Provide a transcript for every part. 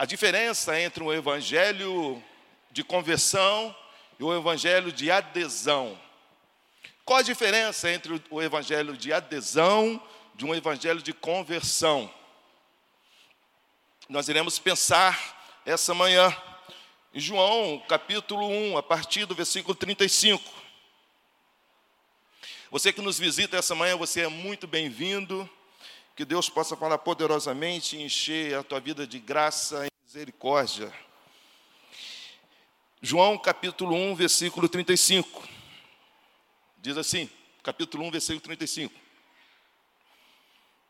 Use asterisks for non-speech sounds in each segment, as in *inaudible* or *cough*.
a diferença entre o evangelho de conversão e o evangelho de adesão. Qual a diferença entre o evangelho de adesão de um evangelho de conversão? Nós iremos pensar essa manhã em João, capítulo 1, a partir do versículo 35. Você que nos visita essa manhã, você é muito bem-vindo. Que Deus possa falar poderosamente e encher a tua vida de graça misericórdia. João capítulo 1, versículo 35. Diz assim, capítulo 1, versículo 35.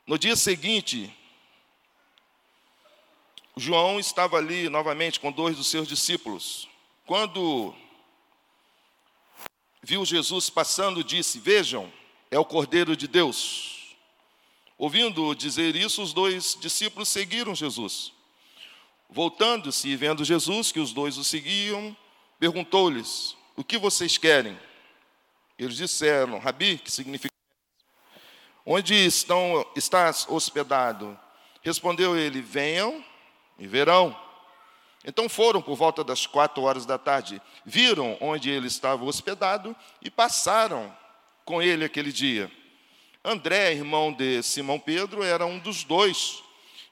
No dia seguinte, João estava ali novamente com dois dos seus discípulos. Quando viu Jesus passando, disse: Vejam, é o Cordeiro de Deus. Ouvindo dizer isso, os dois discípulos seguiram Jesus. Voltando-se e vendo Jesus, que os dois o seguiam, perguntou-lhes: O que vocês querem? Eles disseram: Rabi, que significa Onde estão, estás hospedado? Respondeu ele: Venham e verão. Então foram por volta das quatro horas da tarde, viram onde ele estava hospedado e passaram com ele aquele dia. André, irmão de Simão Pedro, era um dos dois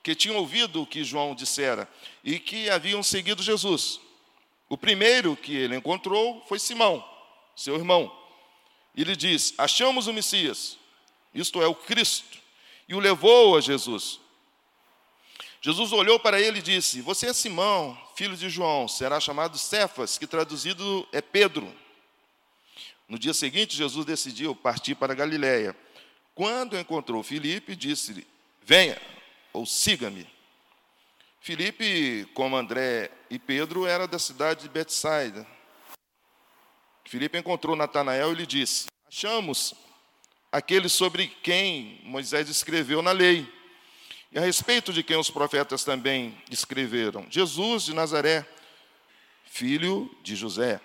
que tinham ouvido o que João dissera e que haviam seguido Jesus. O primeiro que ele encontrou foi Simão, seu irmão. E lhe disse: Achamos o Messias, isto é, o Cristo, e o levou a Jesus. Jesus olhou para ele e disse: Você é Simão, filho de João, será chamado Cefas, que traduzido é Pedro. No dia seguinte, Jesus decidiu partir para Galiléia. Quando encontrou Filipe, disse-lhe: Venha ou siga-me. Filipe, como André e Pedro, era da cidade de Betsaida. Filipe encontrou Natanael e lhe disse: Achamos aquele sobre quem Moisés escreveu na lei e a respeito de quem os profetas também escreveram: Jesus de Nazaré, filho de José.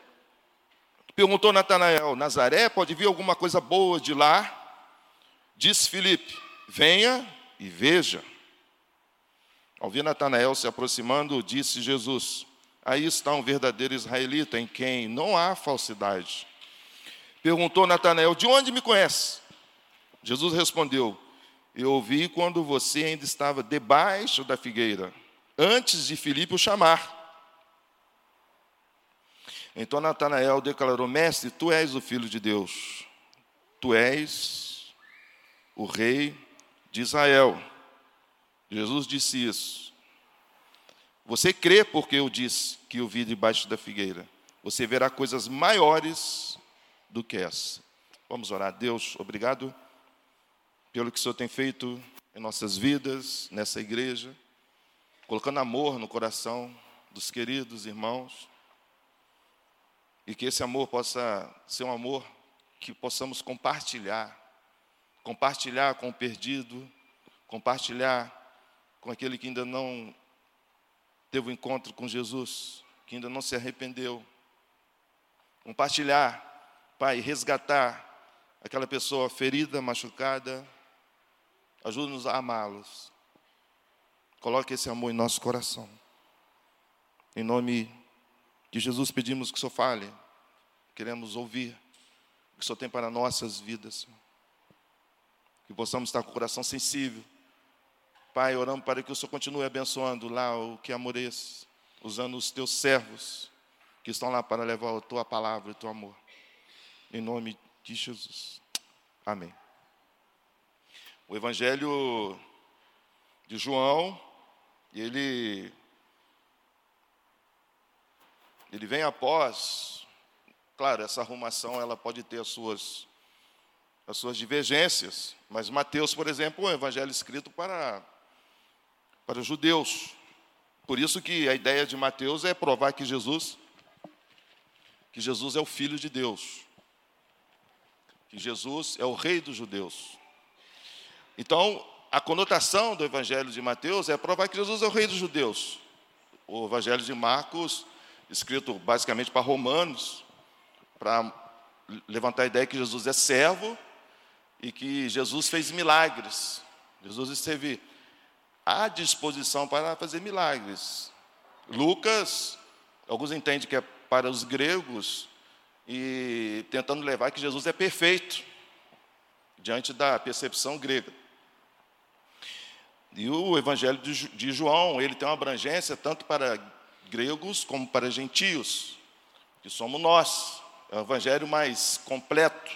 Perguntou Natanael: Nazaré pode vir alguma coisa boa de lá? Disse Filipe: Venha e veja. Ao ver Natanael se aproximando, disse Jesus: Aí está um verdadeiro israelita em quem não há falsidade. Perguntou Natanael: De onde me conhece? Jesus respondeu: eu ouvi quando você ainda estava debaixo da figueira, antes de Filipe o chamar. Então Natanael declarou: Mestre, tu és o filho de Deus, tu és o rei de Israel. Jesus disse isso. Você crê porque eu disse que eu vi debaixo da figueira. Você verá coisas maiores do que essa. Vamos orar. Deus, obrigado pelo que o Senhor tem feito em nossas vidas, nessa igreja, colocando amor no coração dos queridos irmãos, e que esse amor possa ser um amor que possamos compartilhar, compartilhar com o perdido, compartilhar com aquele que ainda não teve o um encontro com Jesus, que ainda não se arrependeu, compartilhar, Pai, resgatar aquela pessoa ferida, machucada, Ajuda-nos a amá-los. Coloque esse amor em nosso coração. Em nome de Jesus pedimos que o Senhor fale. Queremos ouvir o que o Senhor tem para nossas vidas. Que possamos estar com o coração sensível. Pai, oramos para que o Senhor continue abençoando lá o que amoreça, usando os teus servos que estão lá para levar a tua palavra e o teu amor. Em nome de Jesus. Amém. O Evangelho de João, ele, ele vem após, claro, essa arrumação ela pode ter as suas, as suas divergências, mas Mateus, por exemplo, é um evangelho escrito para, para os judeus. Por isso que a ideia de Mateus é provar que Jesus, que Jesus é o Filho de Deus, que Jesus é o Rei dos judeus. Então, a conotação do Evangelho de Mateus é provar que Jesus é o rei dos judeus. O Evangelho de Marcos, escrito basicamente para romanos, para levantar a ideia que Jesus é servo e que Jesus fez milagres. Jesus esteve à disposição para fazer milagres. Lucas, alguns entendem que é para os gregos, e tentando levar que Jesus é perfeito, diante da percepção grega. E o Evangelho de João, ele tem uma abrangência tanto para gregos como para gentios, que somos nós. É o evangelho mais completo.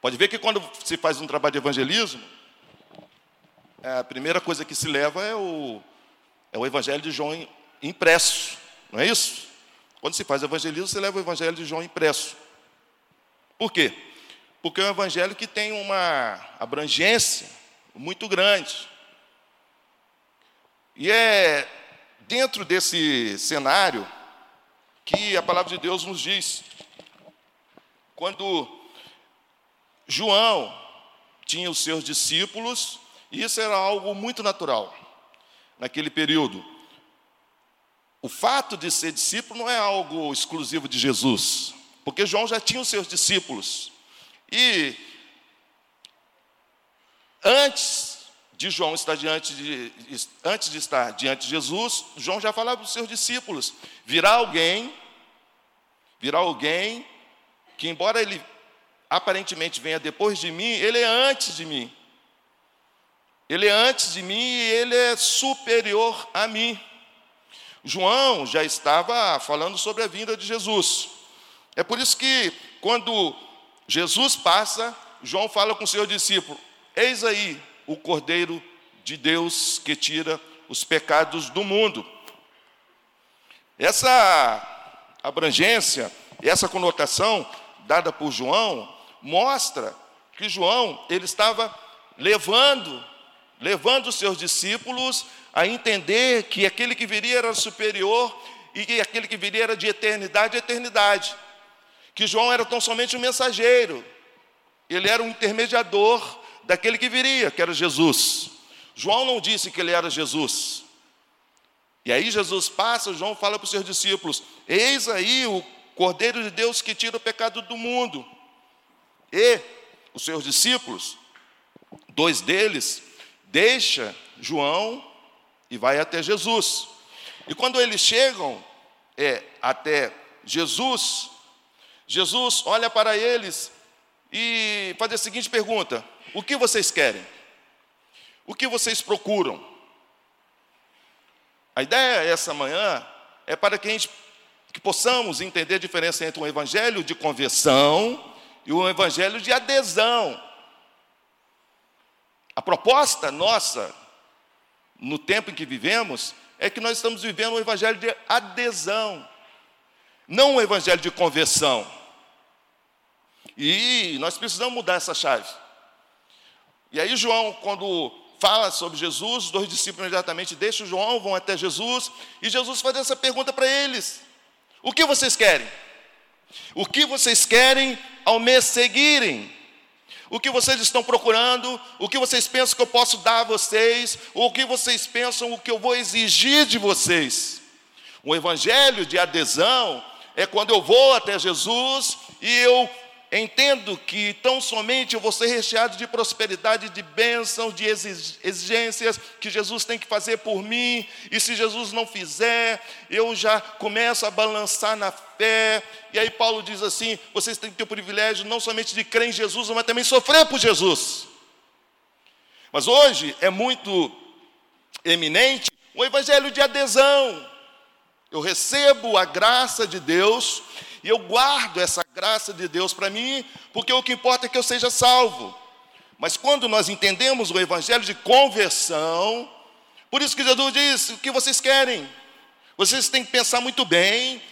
Pode ver que quando se faz um trabalho de evangelismo, a primeira coisa que se leva é o, é o Evangelho de João impresso, não é isso? Quando se faz evangelismo, você leva o Evangelho de João impresso. Por quê? Porque é um evangelho que tem uma abrangência muito grande. E é dentro desse cenário que a palavra de Deus nos diz. Quando João tinha os seus discípulos, isso era algo muito natural naquele período. O fato de ser discípulo não é algo exclusivo de Jesus, porque João já tinha os seus discípulos. E antes de João estar diante de, antes de estar diante de Jesus, João já falava para os seus discípulos: virá alguém, virá alguém que, embora ele aparentemente venha depois de mim, ele é antes de mim. Ele é antes de mim e ele é superior a mim. João já estava falando sobre a vinda de Jesus. É por isso que, quando Jesus passa, João fala com o seu discípulo: Eis aí o Cordeiro de Deus que tira os pecados do mundo. Essa abrangência, essa conotação dada por João, mostra que João ele estava levando levando os seus discípulos a entender que aquele que viria era superior e que aquele que viria era de eternidade a eternidade. Que João era tão somente um mensageiro, ele era um intermediador daquele que viria, que era Jesus. João não disse que ele era Jesus. E aí Jesus passa, João fala para os seus discípulos: Eis aí o Cordeiro de Deus que tira o pecado do mundo. E os seus discípulos, dois deles, deixa João e vai até Jesus. E quando eles chegam é, até Jesus, Jesus olha para eles e faz a seguinte pergunta: O que vocês querem? O que vocês procuram? A ideia essa manhã é para que, gente, que possamos entender a diferença entre um evangelho de conversão e um evangelho de adesão. A proposta nossa, no tempo em que vivemos, é que nós estamos vivendo um evangelho de adesão, não um evangelho de conversão. E nós precisamos mudar essa chave. E aí, João, quando fala sobre Jesus, os dois discípulos imediatamente deixam João, vão até Jesus, e Jesus faz essa pergunta para eles: O que vocês querem? O que vocês querem ao me seguirem? O que vocês estão procurando, o que vocês pensam que eu posso dar a vocês, o que vocês pensam o que eu vou exigir de vocês. O evangelho de adesão é quando eu vou até Jesus e eu Entendo que tão somente eu vou ser recheado de prosperidade, de bênçãos, de exigências que Jesus tem que fazer por mim, e se Jesus não fizer, eu já começo a balançar na fé. E aí Paulo diz assim: vocês têm que ter o privilégio não somente de crer em Jesus, mas também sofrer por Jesus. Mas hoje é muito eminente o evangelho de adesão. Eu recebo a graça de Deus e eu guardo essa graça de Deus para mim, porque o que importa é que eu seja salvo. Mas quando nós entendemos o evangelho de conversão, por isso que Jesus diz: o que vocês querem? Vocês têm que pensar muito bem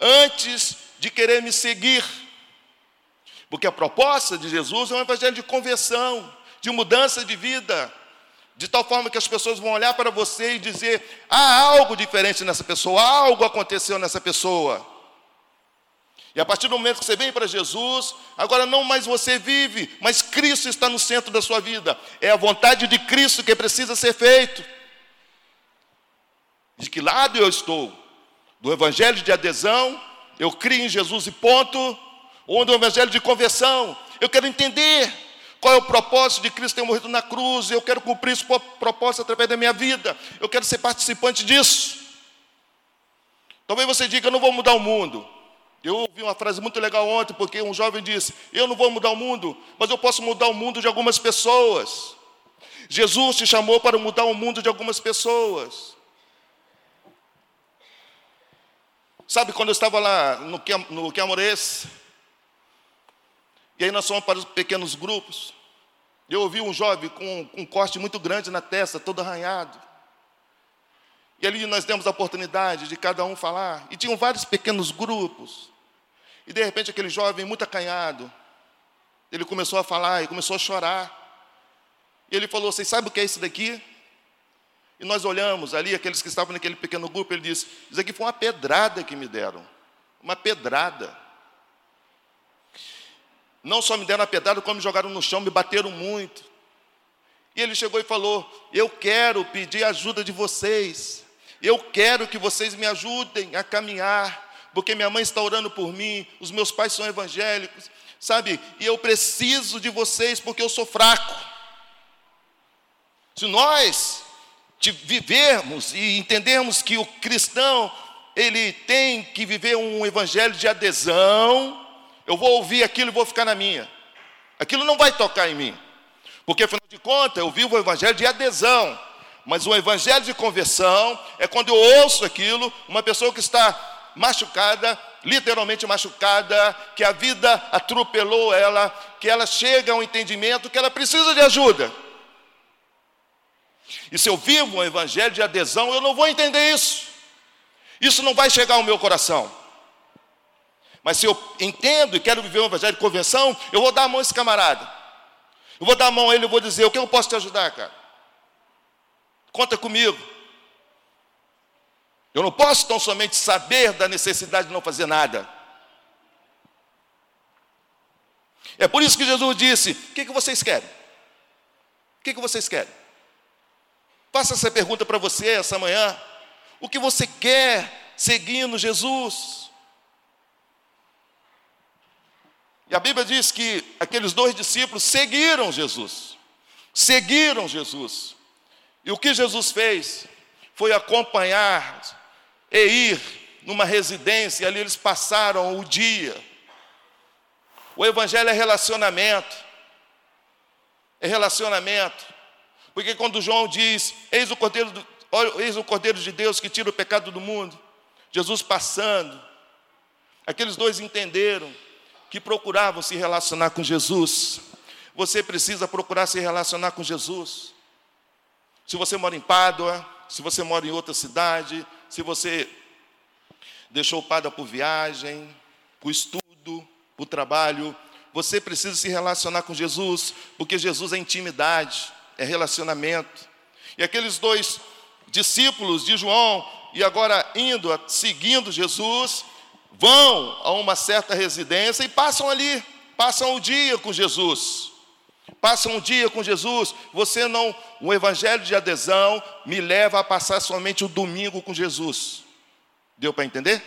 antes de querer me seguir. Porque a proposta de Jesus é um evangelho de conversão, de mudança de vida, de tal forma que as pessoas vão olhar para você e dizer: há algo diferente nessa pessoa, algo aconteceu nessa pessoa. E a partir do momento que você vem para Jesus, agora não mais você vive, mas Cristo está no centro da sua vida. É a vontade de Cristo que precisa ser feito. De que lado eu estou? Do evangelho de adesão, eu crio em Jesus e ponto, ou do evangelho de conversão? Eu quero entender qual é o propósito de Cristo ter morrido na cruz, eu quero cumprir esse propósito através da minha vida, eu quero ser participante disso. Talvez você diga, eu não vou mudar o mundo. Eu ouvi uma frase muito legal ontem, porque um jovem disse: Eu não vou mudar o mundo, mas eu posso mudar o mundo de algumas pessoas. Jesus te chamou para mudar o mundo de algumas pessoas. Sabe quando eu estava lá no, no? E aí nós fomos para os pequenos grupos. Eu ouvi um jovem com, com um corte muito grande na testa, todo arranhado. E ali nós demos a oportunidade de cada um falar. E tinham vários pequenos grupos. E de repente aquele jovem muito acanhado, ele começou a falar e começou a chorar. E ele falou: Vocês sabem o que é isso daqui? E nós olhamos ali, aqueles que estavam naquele pequeno grupo, ele disse: Isso aqui foi uma pedrada que me deram. Uma pedrada. Não só me deram a pedrada, como me jogaram no chão, me bateram muito. E ele chegou e falou: Eu quero pedir ajuda de vocês. Eu quero que vocês me ajudem a caminhar, porque minha mãe está orando por mim, os meus pais são evangélicos, sabe? E eu preciso de vocês porque eu sou fraco. Se nós vivermos e entendermos que o cristão ele tem que viver um evangelho de adesão, eu vou ouvir aquilo e vou ficar na minha. Aquilo não vai tocar em mim. Porque afinal de contas, eu vivo o evangelho de adesão. Mas o evangelho de conversão é quando eu ouço aquilo, uma pessoa que está machucada, literalmente machucada, que a vida atropelou ela, que ela chega ao entendimento que ela precisa de ajuda. E se eu vivo um evangelho de adesão, eu não vou entender isso. Isso não vai chegar ao meu coração. Mas se eu entendo e quero viver um evangelho de convenção, eu vou dar a mão a esse camarada. Eu vou dar a mão a ele e vou dizer: o que eu posso te ajudar, cara? Conta comigo. Eu não posso tão somente saber da necessidade de não fazer nada. É por isso que Jesus disse: O que, que vocês querem? O que, que vocês querem? Faça essa pergunta para você essa manhã. O que você quer seguindo Jesus? E a Bíblia diz que aqueles dois discípulos seguiram Jesus. Seguiram Jesus. E o que Jesus fez foi acompanhar e ir numa residência, ali eles passaram o dia. O Evangelho é relacionamento. É relacionamento. Porque quando João diz, eis o Cordeiro, do, eis o Cordeiro de Deus que tira o pecado do mundo, Jesus passando, aqueles dois entenderam que procuravam se relacionar com Jesus. Você precisa procurar se relacionar com Jesus. Se você mora em Pádua, se você mora em outra cidade, se você deixou Pádua por viagem, por estudo, por trabalho, você precisa se relacionar com Jesus, porque Jesus é intimidade é relacionamento. E aqueles dois discípulos de João, e agora indo, seguindo Jesus, vão a uma certa residência e passam ali, passam o dia com Jesus. Passam um dia com Jesus, você não, o evangelho de adesão me leva a passar somente o domingo com Jesus. Deu para entender?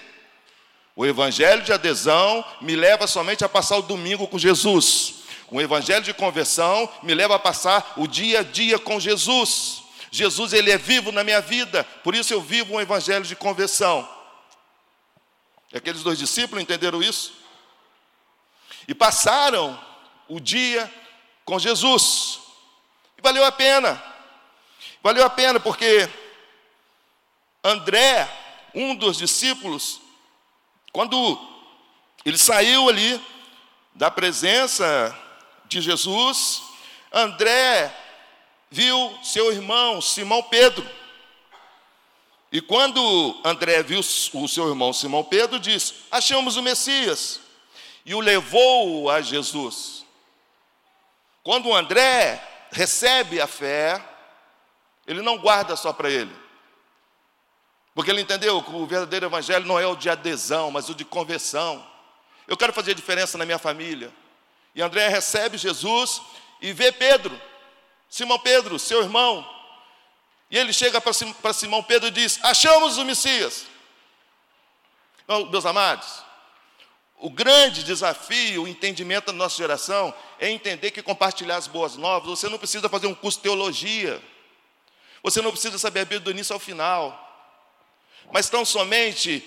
O evangelho de adesão me leva somente a passar o domingo com Jesus. Um evangelho de conversão me leva a passar o dia a dia com Jesus. Jesus, ele é vivo na minha vida, por isso eu vivo um evangelho de conversão. E aqueles dois discípulos entenderam isso? E passaram o dia com Jesus. E valeu a pena. Valeu a pena porque André, um dos discípulos, quando ele saiu ali da presença de Jesus, André viu seu irmão Simão Pedro. E quando André viu o seu irmão Simão Pedro, disse: Achamos o Messias. E o levou a Jesus. Quando André recebe a fé, ele não guarda só para ele. Porque ele entendeu que o verdadeiro evangelho não é o de adesão, mas o de conversão. Eu quero fazer diferença na minha família. E André recebe Jesus e vê Pedro, Simão Pedro, seu irmão. E ele chega para Simão Pedro e diz: Achamos o Messias. Meus amados, o grande desafio, o entendimento da nossa geração é entender que compartilhar as boas novas, você não precisa fazer um curso de teologia, você não precisa saber a Bíblia do início ao final, mas tão somente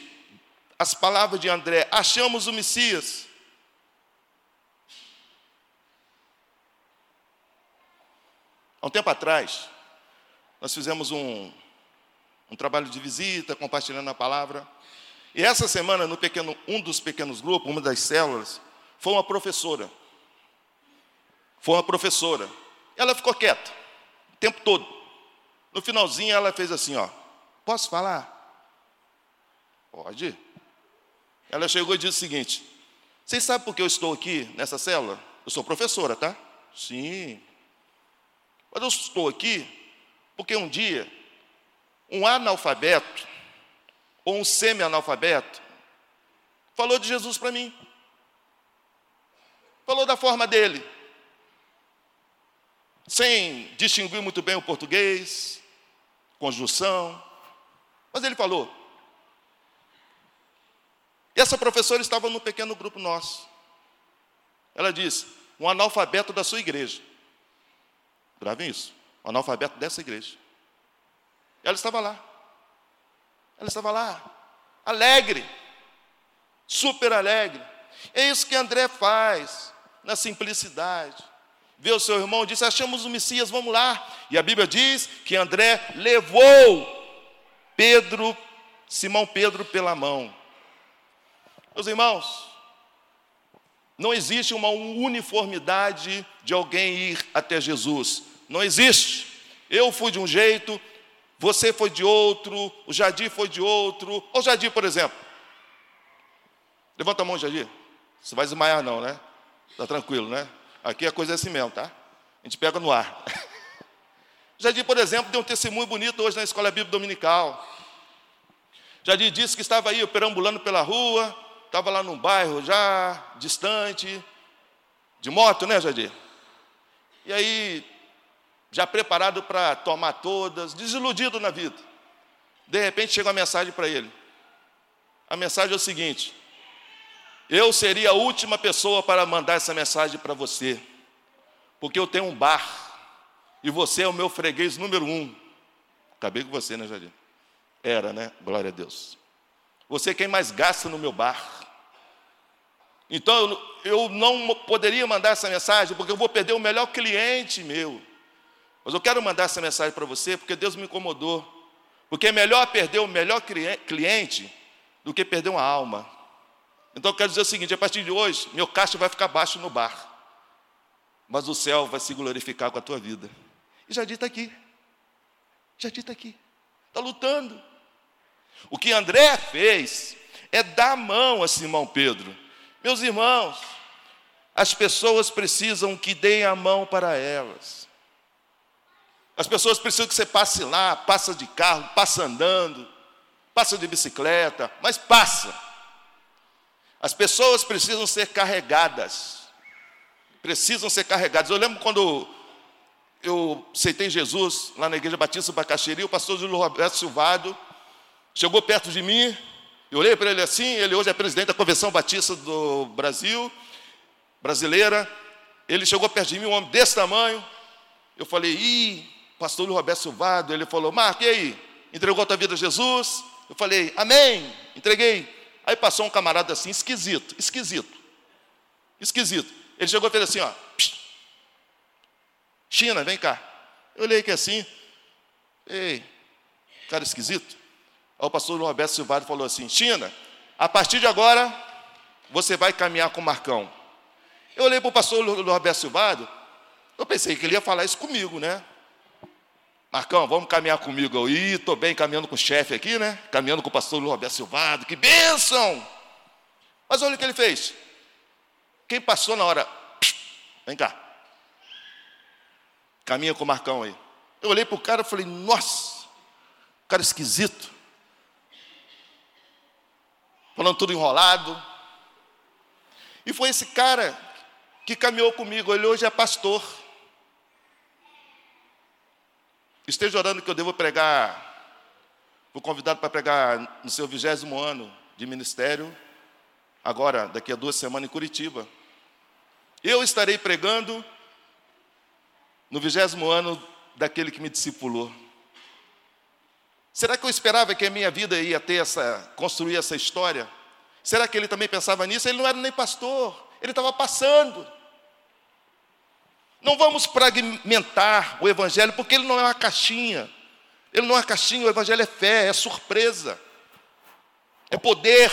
as palavras de André: achamos o Messias. Há um tempo atrás, nós fizemos um, um trabalho de visita, compartilhando a palavra. E essa semana, no pequeno, um dos pequenos grupos, uma das células, foi uma professora. Foi uma professora. Ela ficou quieta o tempo todo. No finalzinho, ela fez assim: ó, posso falar? Pode. Ela chegou e disse o seguinte: Vocês sabem por que eu estou aqui nessa célula? Eu sou professora, tá? Sim. Mas eu estou aqui porque um dia um analfabeto ou um semi-analfabeto falou de Jesus para mim. Falou da forma dele. Sem distinguir muito bem o português, conjunção. Mas ele falou. Essa professora estava num pequeno grupo nosso. Ela disse: um analfabeto da sua igreja. Gravem isso. Um analfabeto dessa igreja. Ela estava lá. Ela estava lá, alegre, super alegre. É isso que André faz, na simplicidade. Vê o seu irmão, disse: Achamos o Messias, vamos lá. E a Bíblia diz que André levou Pedro, Simão Pedro, pela mão. Meus irmãos, não existe uma uniformidade de alguém ir até Jesus. Não existe. Eu fui de um jeito, você foi de outro, o Jadir foi de outro. Ou Jadir, por exemplo. Levanta a mão, Jadir. Você vai desmaiar, não, né? Tá tranquilo, né? Aqui a coisa é assim mesmo, tá? A gente pega no ar. *laughs* Jadir, por exemplo, deu um testemunho bonito hoje na Escola Bíblica Dominical. Jadir disse que estava aí perambulando pela rua, estava lá num bairro já distante, de moto, né, Jadir? E aí já preparado para tomar todas, desiludido na vida. De repente chega uma mensagem para ele. A mensagem é o seguinte: Eu seria a última pessoa para mandar essa mensagem para você, porque eu tenho um bar e você é o meu freguês número um. Acabei com você, né, Jardim? Era, né? Glória a Deus. Você é quem mais gasta no meu bar. Então eu não poderia mandar essa mensagem, porque eu vou perder o melhor cliente meu. Mas eu quero mandar essa mensagem para você porque Deus me incomodou. Porque é melhor perder o melhor cliente do que perder uma alma. Então eu quero dizer o seguinte: a partir de hoje, meu caixa vai ficar baixo no bar, mas o céu vai se glorificar com a tua vida. E Jardim está aqui. Jardim está aqui. Está lutando. O que André fez é dar a mão a Simão Pedro. Meus irmãos, as pessoas precisam que deem a mão para elas. As pessoas precisam que você passe lá, passa de carro, passa andando, passa de bicicleta, mas passa. As pessoas precisam ser carregadas. Precisam ser carregadas. Eu lembro quando eu aceitei Jesus lá na Igreja Batista do Bacaxeri, o pastor Júlio Roberto Silvado chegou perto de mim, eu olhei para ele assim, ele hoje é presidente da Convenção Batista do Brasil, brasileira. Ele chegou perto de mim, um homem desse tamanho. Eu falei, ih, pastor Roberto Silvado, ele falou, Marco, e aí? Entregou a tua vida a Jesus? Eu falei, amém, entreguei. Aí passou um camarada assim, esquisito, esquisito, esquisito. Ele chegou e fez assim, ó, China, vem cá. Eu olhei que assim, ei, cara esquisito. Aí o pastor Roberto Silvado falou assim, China, a partir de agora, você vai caminhar com o Marcão. Eu olhei para o pastor Roberto Silvado, eu pensei que ele ia falar isso comigo, né? Marcão, vamos caminhar comigo. Eu, estou bem caminhando com o chefe aqui, né? Caminhando com o pastor Roberto Silvado, que bênção! Mas olha o que ele fez. Quem passou na hora, vem cá. Caminha com o Marcão aí. Eu olhei para o cara e falei, nossa, cara esquisito. Falando tudo enrolado. E foi esse cara que caminhou comigo. Ele hoje é pastor. Esteja orando que eu devo pregar. Fui convidado para pregar no seu vigésimo ano de ministério, agora, daqui a duas semanas, em Curitiba. Eu estarei pregando no vigésimo ano daquele que me discipulou. Será que eu esperava que a minha vida ia ter essa, construir essa história? Será que ele também pensava nisso? Ele não era nem pastor, ele estava passando. Não vamos fragmentar o Evangelho, porque ele não é uma caixinha. Ele não é uma caixinha, o Evangelho é fé, é surpresa, é poder.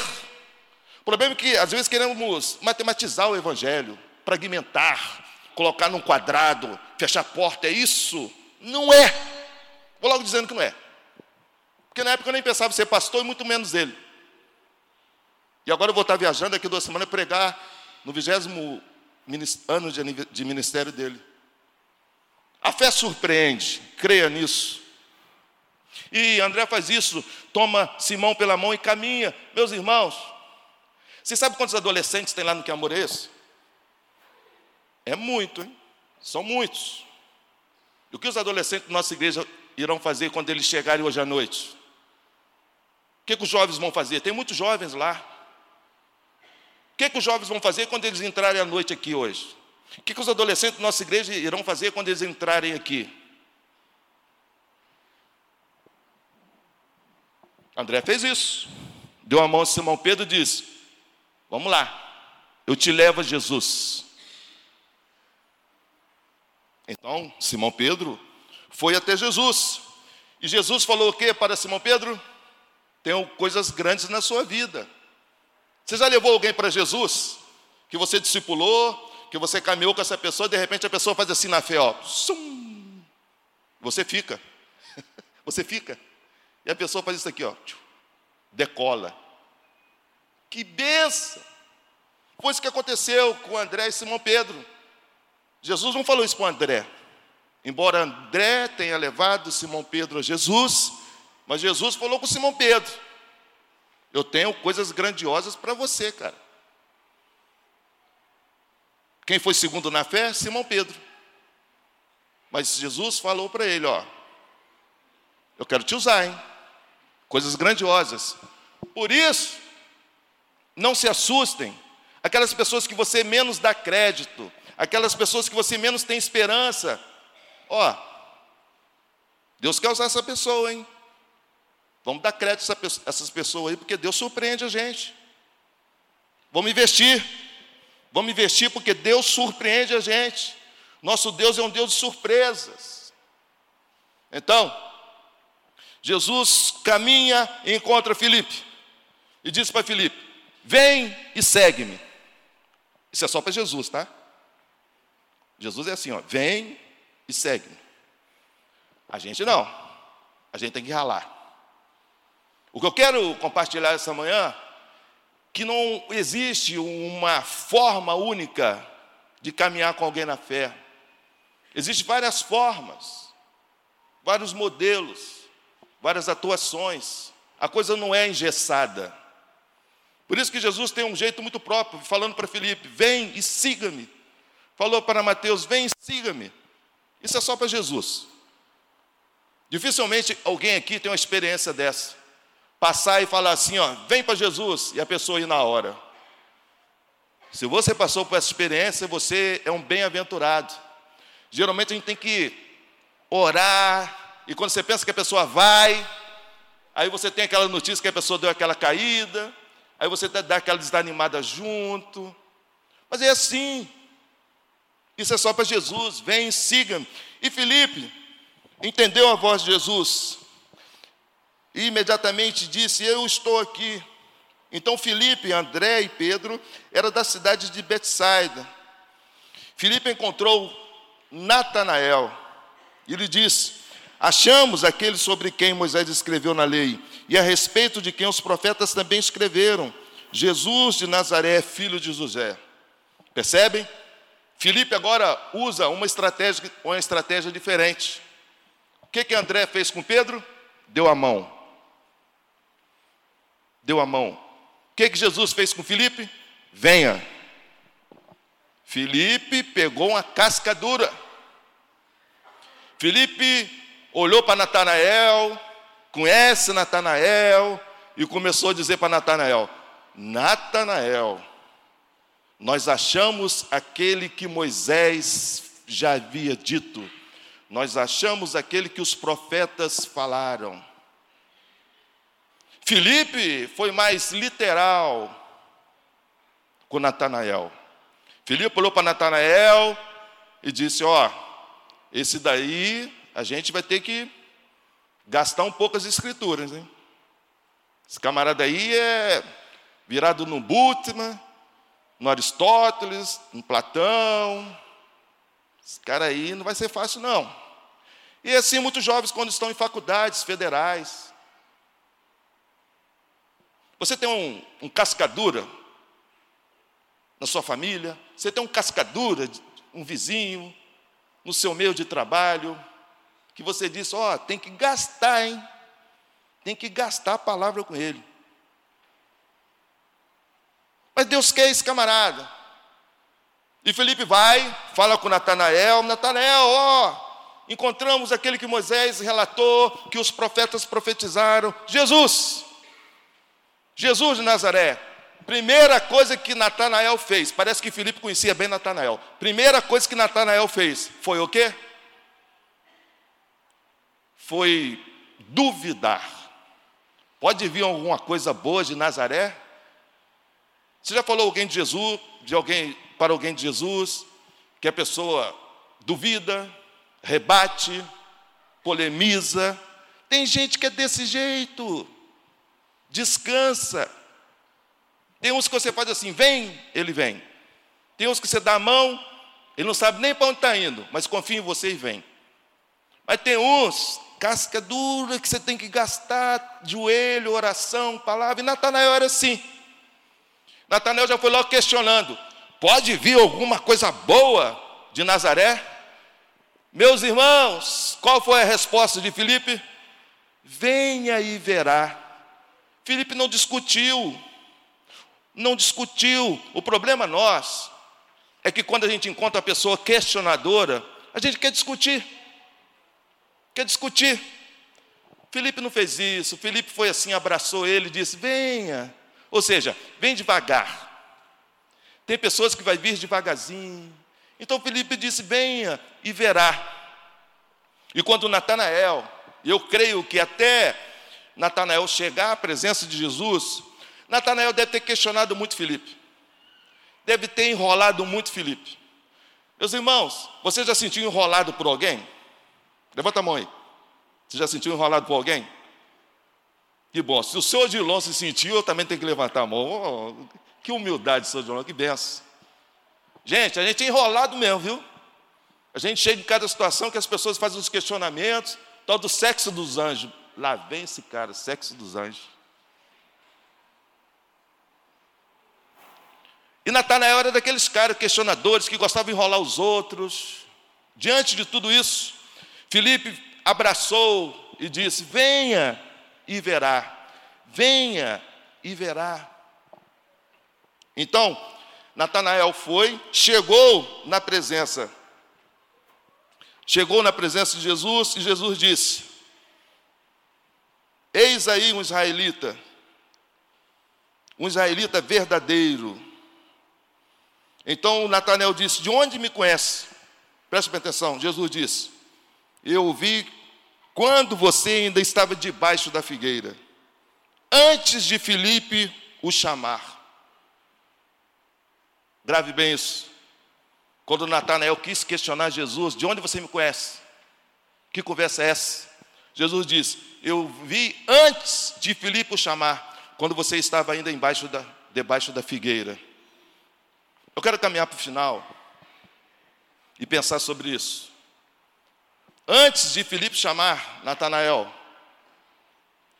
O problema é que às vezes queremos matematizar o Evangelho, fragmentar, colocar num quadrado, fechar a porta, é isso? Não é. Vou logo dizendo que não é. Porque na época eu nem pensava em ser pastor e muito menos ele. E agora eu vou estar viajando aqui duas semanas pregar no 28 anos de ministério dele. A fé surpreende, creia nisso. E André faz isso, toma Simão pela mão e caminha. Meus irmãos, você sabe quantos adolescentes tem lá no Que Amor é Esse? É muito, hein? São muitos. E o que os adolescentes da nossa igreja irão fazer quando eles chegarem hoje à noite? O que, que os jovens vão fazer? Tem muitos jovens lá. O que, que os jovens vão fazer quando eles entrarem à noite aqui hoje? O que, que os adolescentes da nossa igreja irão fazer quando eles entrarem aqui? André fez isso. Deu a mão a Simão Pedro e disse: Vamos lá, eu te levo a Jesus. Então, Simão Pedro foi até Jesus. E Jesus falou o que para Simão Pedro? Tenho coisas grandes na sua vida. Você já levou alguém para Jesus? Que você discipulou, que você caminhou com essa pessoa, de repente a pessoa faz assim na fé, ó. Sum, você fica. *laughs* Você fica. E a pessoa faz isso aqui, ó. Decola. Que benção! Foi isso que aconteceu com André e Simão Pedro. Jesus não falou isso para André. Embora André tenha levado Simão Pedro a Jesus, mas Jesus falou com Simão Pedro: Eu tenho coisas grandiosas para você, cara. Quem foi segundo na fé? Simão Pedro. Mas Jesus falou para ele: Ó, eu quero te usar, hein? Coisas grandiosas. Por isso, não se assustem. Aquelas pessoas que você menos dá crédito, aquelas pessoas que você menos tem esperança. Ó, Deus quer usar essa pessoa, hein? Vamos dar crédito a essas pessoas aí, porque Deus surpreende a gente. Vamos investir. Vamos investir porque Deus surpreende a gente. Nosso Deus é um Deus de surpresas. Então, Jesus caminha e encontra Filipe. E diz para Filipe: Vem e segue-me. Isso é só para Jesus, tá? Jesus é assim, ó, vem e segue-me. A gente não. A gente tem que ralar. O que eu quero compartilhar essa manhã, que não existe uma forma única de caminhar com alguém na fé. Existem várias formas, vários modelos, várias atuações. A coisa não é engessada. Por isso que Jesus tem um jeito muito próprio, falando para Felipe: vem e siga-me. Falou para Mateus: vem e siga-me. Isso é só para Jesus. Dificilmente alguém aqui tem uma experiência dessa passar e falar assim, ó, vem para Jesus, e a pessoa ir na hora. Se você passou por essa experiência, você é um bem-aventurado. Geralmente a gente tem que orar, e quando você pensa que a pessoa vai, aí você tem aquela notícia que a pessoa deu aquela caída, aí você dá aquela desanimada junto. Mas é assim. Isso é só para Jesus. Vem, siga-me. E Felipe entendeu a voz de Jesus. E imediatamente disse: Eu estou aqui. Então Filipe, André e Pedro eram da cidade de Betsaida. Filipe encontrou Natanael e lhe disse: Achamos aquele sobre quem Moisés escreveu na lei, e a respeito de quem os profetas também escreveram, Jesus de Nazaré, filho de José. Percebem? Filipe agora usa uma estratégia, uma estratégia diferente. O que, que André fez com Pedro? Deu a mão deu a mão. O que, que Jesus fez com Felipe? Venha. Felipe pegou uma casca dura. Felipe olhou para Natanael, conhece Natanael, e começou a dizer para Natanael: Natanael, nós achamos aquele que Moisés já havia dito, nós achamos aquele que os profetas falaram. Filipe foi mais literal. com Natanael. Filipe olhou para Natanael e disse: Ó, esse daí a gente vai ter que gastar um pouco as escrituras, hein? Esse camarada aí é virado no Butman, no Aristóteles, no Platão. Esse cara aí não vai ser fácil, não. E assim, muitos jovens, quando estão em faculdades federais, você tem um, um cascadura na sua família, você tem um cascadura, um vizinho, no seu meio de trabalho, que você diz: Ó, oh, tem que gastar, hein? Tem que gastar a palavra com ele. Mas Deus quer esse camarada. E Felipe vai, fala com Natanael: Natanael, ó, encontramos aquele que Moisés relatou, que os profetas profetizaram: Jesus. Jesus de Nazaré. Primeira coisa que Natanael fez, parece que Felipe conhecia bem Natanael. Primeira coisa que Natanael fez foi o quê? Foi duvidar. Pode vir alguma coisa boa de Nazaré? Você já falou alguém de Jesus, de alguém para alguém de Jesus, que a pessoa duvida, rebate, polemiza. Tem gente que é desse jeito. Descansa. Tem uns que você faz assim, vem, ele vem. Tem uns que você dá a mão, ele não sabe nem para onde está indo, mas confia em você e vem. Mas tem uns, casca dura, que você tem que gastar joelho, oração, palavra. E Natanael era assim. Natanael já foi logo questionando: pode vir alguma coisa boa de Nazaré? Meus irmãos, qual foi a resposta de Filipe? Venha e verá. Filipe não discutiu, não discutiu. O problema nós é que quando a gente encontra a pessoa questionadora, a gente quer discutir. Quer discutir. Felipe não fez isso. Felipe foi assim, abraçou ele e disse: Venha. Ou seja, vem devagar. Tem pessoas que vai vir devagarzinho. Então Felipe disse: Venha e verá. E quando Natanael, eu creio que até Natanael chegar à presença de Jesus, Natanael deve ter questionado muito Felipe. Deve ter enrolado muito Felipe. Meus irmãos, você já sentiu enrolado por alguém? Levanta a mão aí. Você já sentiu enrolado por alguém? Que bom. Se o senhor Odilon se sentiu, eu também tenho que levantar a mão. Oh, que humildade, senhor Odilon, que benção. Gente, a gente é enrolado mesmo, viu? A gente chega em cada situação que as pessoas fazem os questionamentos, tal do sexo dos anjos. Lá vem esse cara, sexo dos anjos. E Natanael era daqueles caras questionadores que gostavam de enrolar os outros. Diante de tudo isso, Felipe abraçou e disse: Venha e verá. Venha e verá. Então, Natanael foi, chegou na presença. Chegou na presença de Jesus e Jesus disse: Eis aí um israelita, um israelita verdadeiro. Então Natanael disse: De onde me conhece? Preste atenção, Jesus disse: Eu vi quando você ainda estava debaixo da figueira, antes de Filipe o chamar. Grave bem isso. Quando Natanael quis questionar Jesus, de onde você me conhece? Que conversa é essa? Jesus disse: Eu vi antes de Filipe o chamar, quando você estava ainda embaixo da, debaixo da figueira. Eu quero caminhar para o final e pensar sobre isso. Antes de Filipe chamar Natanael,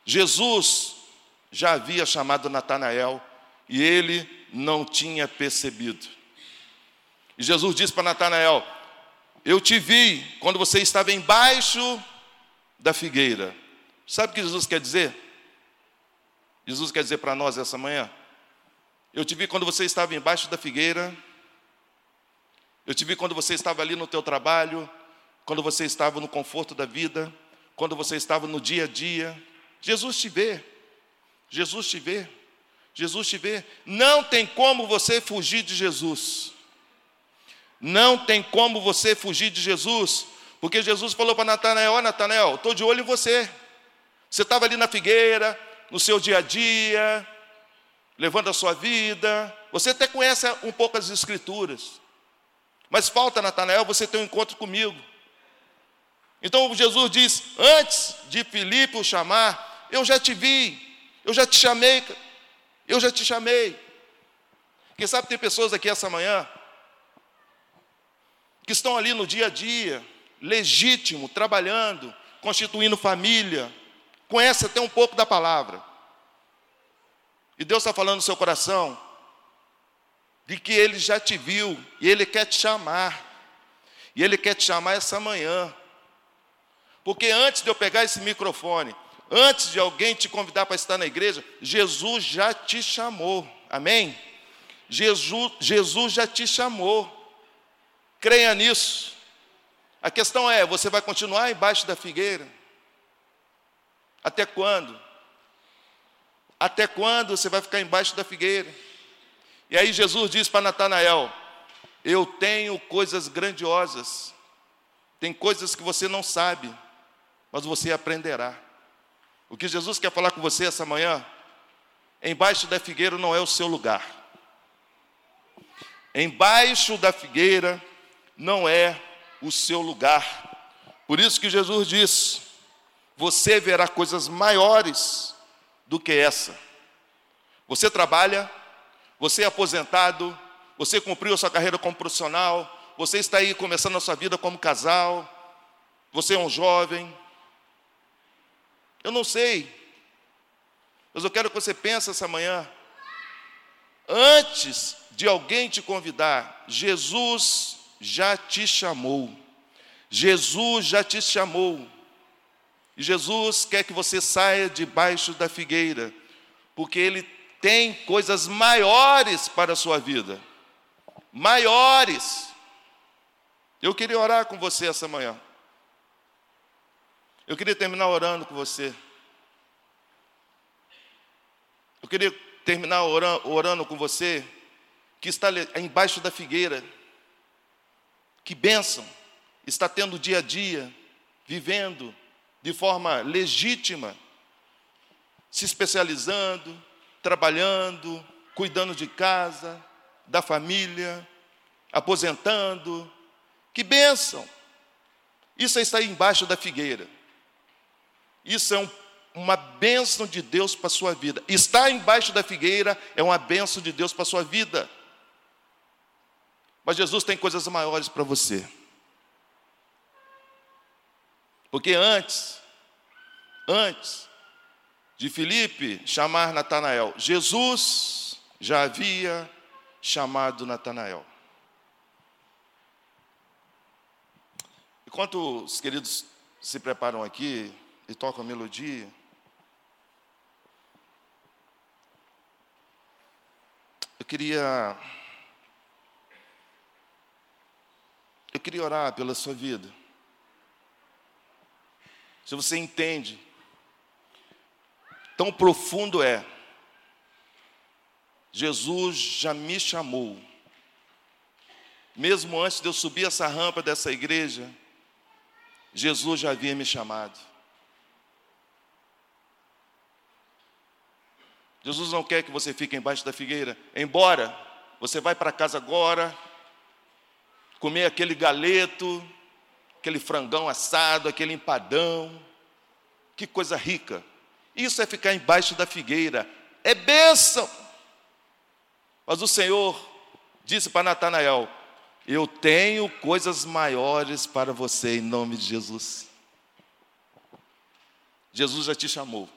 Jesus já havia chamado Natanael e ele não tinha percebido. E Jesus disse para Natanael: Eu te vi quando você estava embaixo da figueira. Sabe o que Jesus quer dizer? Jesus quer dizer para nós essa manhã: Eu te vi quando você estava embaixo da figueira. Eu te vi quando você estava ali no teu trabalho, quando você estava no conforto da vida, quando você estava no dia a dia. Jesus te vê. Jesus te vê. Jesus te vê. Não tem como você fugir de Jesus. Não tem como você fugir de Jesus, porque Jesus falou para Natanael: Ó, Natanael, estou de olho em você. Você estava ali na figueira, no seu dia a dia, levando a sua vida, Você até conhece um pouco as escrituras. Mas falta, Natanael, você ter um encontro comigo. Então Jesus diz: Antes de Filipe o chamar, eu já te vi, eu já te chamei, eu já te chamei. Quem sabe tem pessoas aqui essa manhã que estão ali no dia a dia, legítimo, trabalhando, constituindo família, conhece até um pouco da palavra. E Deus está falando no seu coração de que Ele já te viu e Ele quer te chamar. E Ele quer te chamar essa manhã. Porque antes de eu pegar esse microfone, antes de alguém te convidar para estar na igreja, Jesus já te chamou. Amém? Jesus, Jesus já te chamou. Creia nisso. A questão é: você vai continuar embaixo da figueira? Até quando? Até quando você vai ficar embaixo da figueira? E aí Jesus diz para Natanael: Eu tenho coisas grandiosas, tem coisas que você não sabe, mas você aprenderá. O que Jesus quer falar com você essa manhã? Embaixo da figueira não é o seu lugar. Embaixo da figueira não é o seu lugar. Por isso que Jesus diz: Você verá coisas maiores do que essa. Você trabalha, você é aposentado, você cumpriu a sua carreira como profissional, você está aí começando a sua vida como casal, você é um jovem. Eu não sei, mas eu quero que você pense essa manhã, antes de alguém te convidar, Jesus já te chamou. Jesus já te chamou. E Jesus quer que você saia debaixo da figueira, porque Ele tem coisas maiores para a sua vida. Maiores. Eu queria orar com você essa manhã. Eu queria terminar orando com você. Eu queria terminar orando, orando com você que está embaixo da figueira. Que bênção está tendo dia a dia, vivendo de forma legítima, se especializando, trabalhando, cuidando de casa, da família, aposentando. Que bênção! Isso estar embaixo da figueira. Isso é um, uma bênção de Deus para a sua vida. Estar embaixo da figueira é uma bênção de Deus para a sua vida. Mas Jesus tem coisas maiores para você. Porque antes, antes de Filipe chamar Natanael, Jesus já havia chamado Natanael. Enquanto os queridos se preparam aqui e tocam a melodia, eu queria eu queria orar pela sua vida se você entende, tão profundo é, Jesus já me chamou, mesmo antes de eu subir essa rampa dessa igreja, Jesus já havia me chamado. Jesus não quer que você fique embaixo da figueira, embora você vai para casa agora, comer aquele galeto, aquele frangão assado, aquele empadão. Que coisa rica. Isso é ficar embaixo da figueira. É bênção. Mas o Senhor disse para Natanael: Eu tenho coisas maiores para você em nome de Jesus. Jesus já te chamou.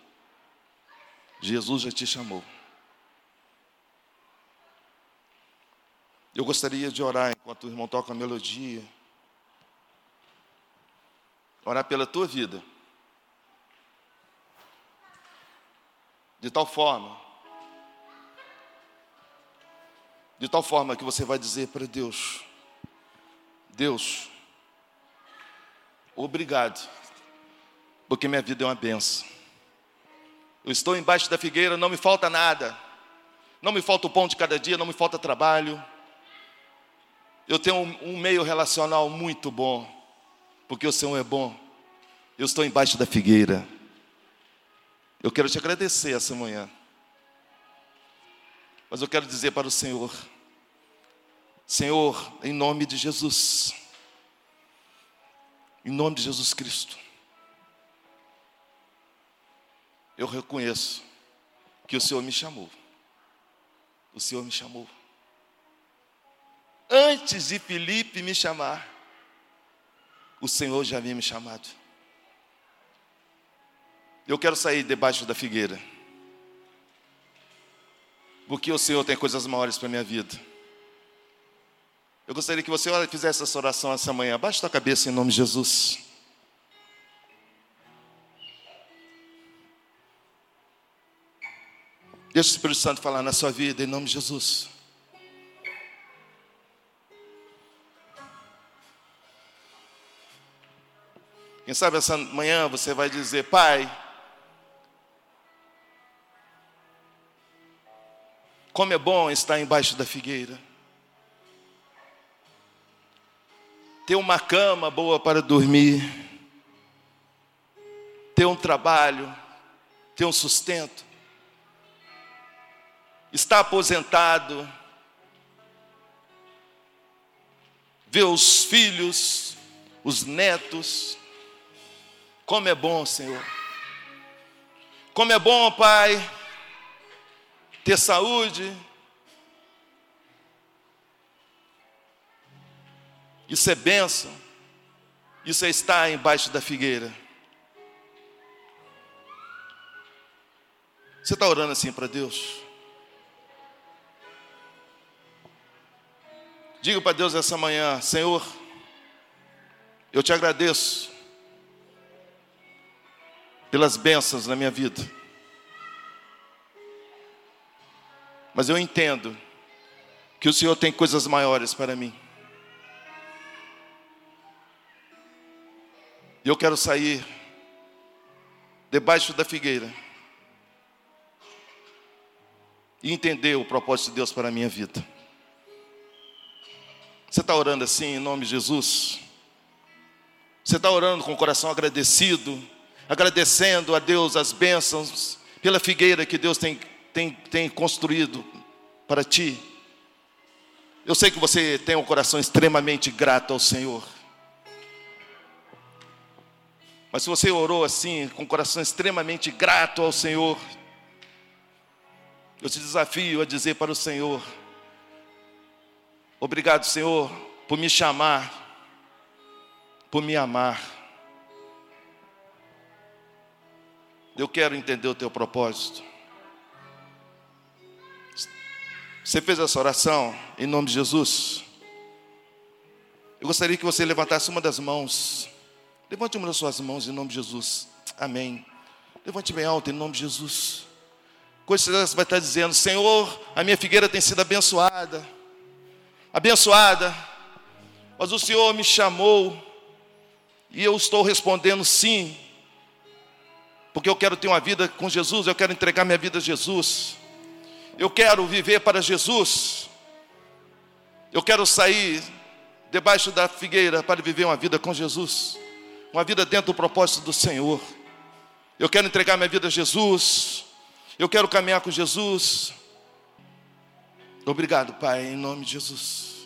Jesus já te chamou. Eu gostaria de orar enquanto o irmão toca a melodia orar pela tua vida. De tal forma, de tal forma que você vai dizer para Deus: Deus, obrigado, porque minha vida é uma benção. Eu estou embaixo da figueira, não me falta nada, não me falta o pão de cada dia, não me falta trabalho. Eu tenho um, um meio relacional muito bom porque o Senhor é bom. Eu estou embaixo da figueira. Eu quero te agradecer essa manhã. Mas eu quero dizer para o Senhor, Senhor, em nome de Jesus, em nome de Jesus Cristo, eu reconheço que o Senhor me chamou. O Senhor me chamou. Antes de Felipe me chamar, o Senhor já havia me chamado. Eu quero sair debaixo da figueira. Porque o Senhor tem coisas maiores para a minha vida. Eu gostaria que você fizesse essa oração essa manhã. Abaixe a cabeça em nome de Jesus. Deixa o Espírito Santo falar na sua vida em nome de Jesus. Quem sabe essa manhã você vai dizer, Pai, como é bom estar embaixo da figueira. Ter uma cama boa para dormir, ter um trabalho, ter um sustento, estar aposentado, ver os filhos, os netos, como é bom, Senhor. Como é bom, Pai, ter saúde. Isso é bênção. Isso é estar embaixo da figueira. Você está orando assim para Deus? Diga para Deus essa manhã: Senhor, eu te agradeço pelas bênçãos na minha vida. Mas eu entendo que o Senhor tem coisas maiores para mim. E eu quero sair debaixo da figueira e entender o propósito de Deus para a minha vida. Você está orando assim em nome de Jesus? Você está orando com o coração agradecido? Agradecendo a Deus as bênçãos pela figueira que Deus tem, tem, tem construído para ti. Eu sei que você tem um coração extremamente grato ao Senhor. Mas se você orou assim, com um coração extremamente grato ao Senhor, eu te desafio a dizer para o Senhor: Obrigado, Senhor, por me chamar, por me amar. Eu quero entender o teu propósito. Você fez essa oração em nome de Jesus? Eu gostaria que você levantasse uma das mãos. Levante uma das suas mãos em nome de Jesus. Amém. Levante bem alto em nome de Jesus. Coisa você vai estar dizendo: Senhor, a minha figueira tem sido abençoada. Abençoada. Mas o Senhor me chamou. E eu estou respondendo sim porque eu quero ter uma vida com Jesus, eu quero entregar minha vida a Jesus, eu quero viver para Jesus, eu quero sair debaixo da figueira para viver uma vida com Jesus, uma vida dentro do propósito do Senhor. Eu quero entregar minha vida a Jesus, eu quero caminhar com Jesus. Obrigado, Pai, em nome de Jesus.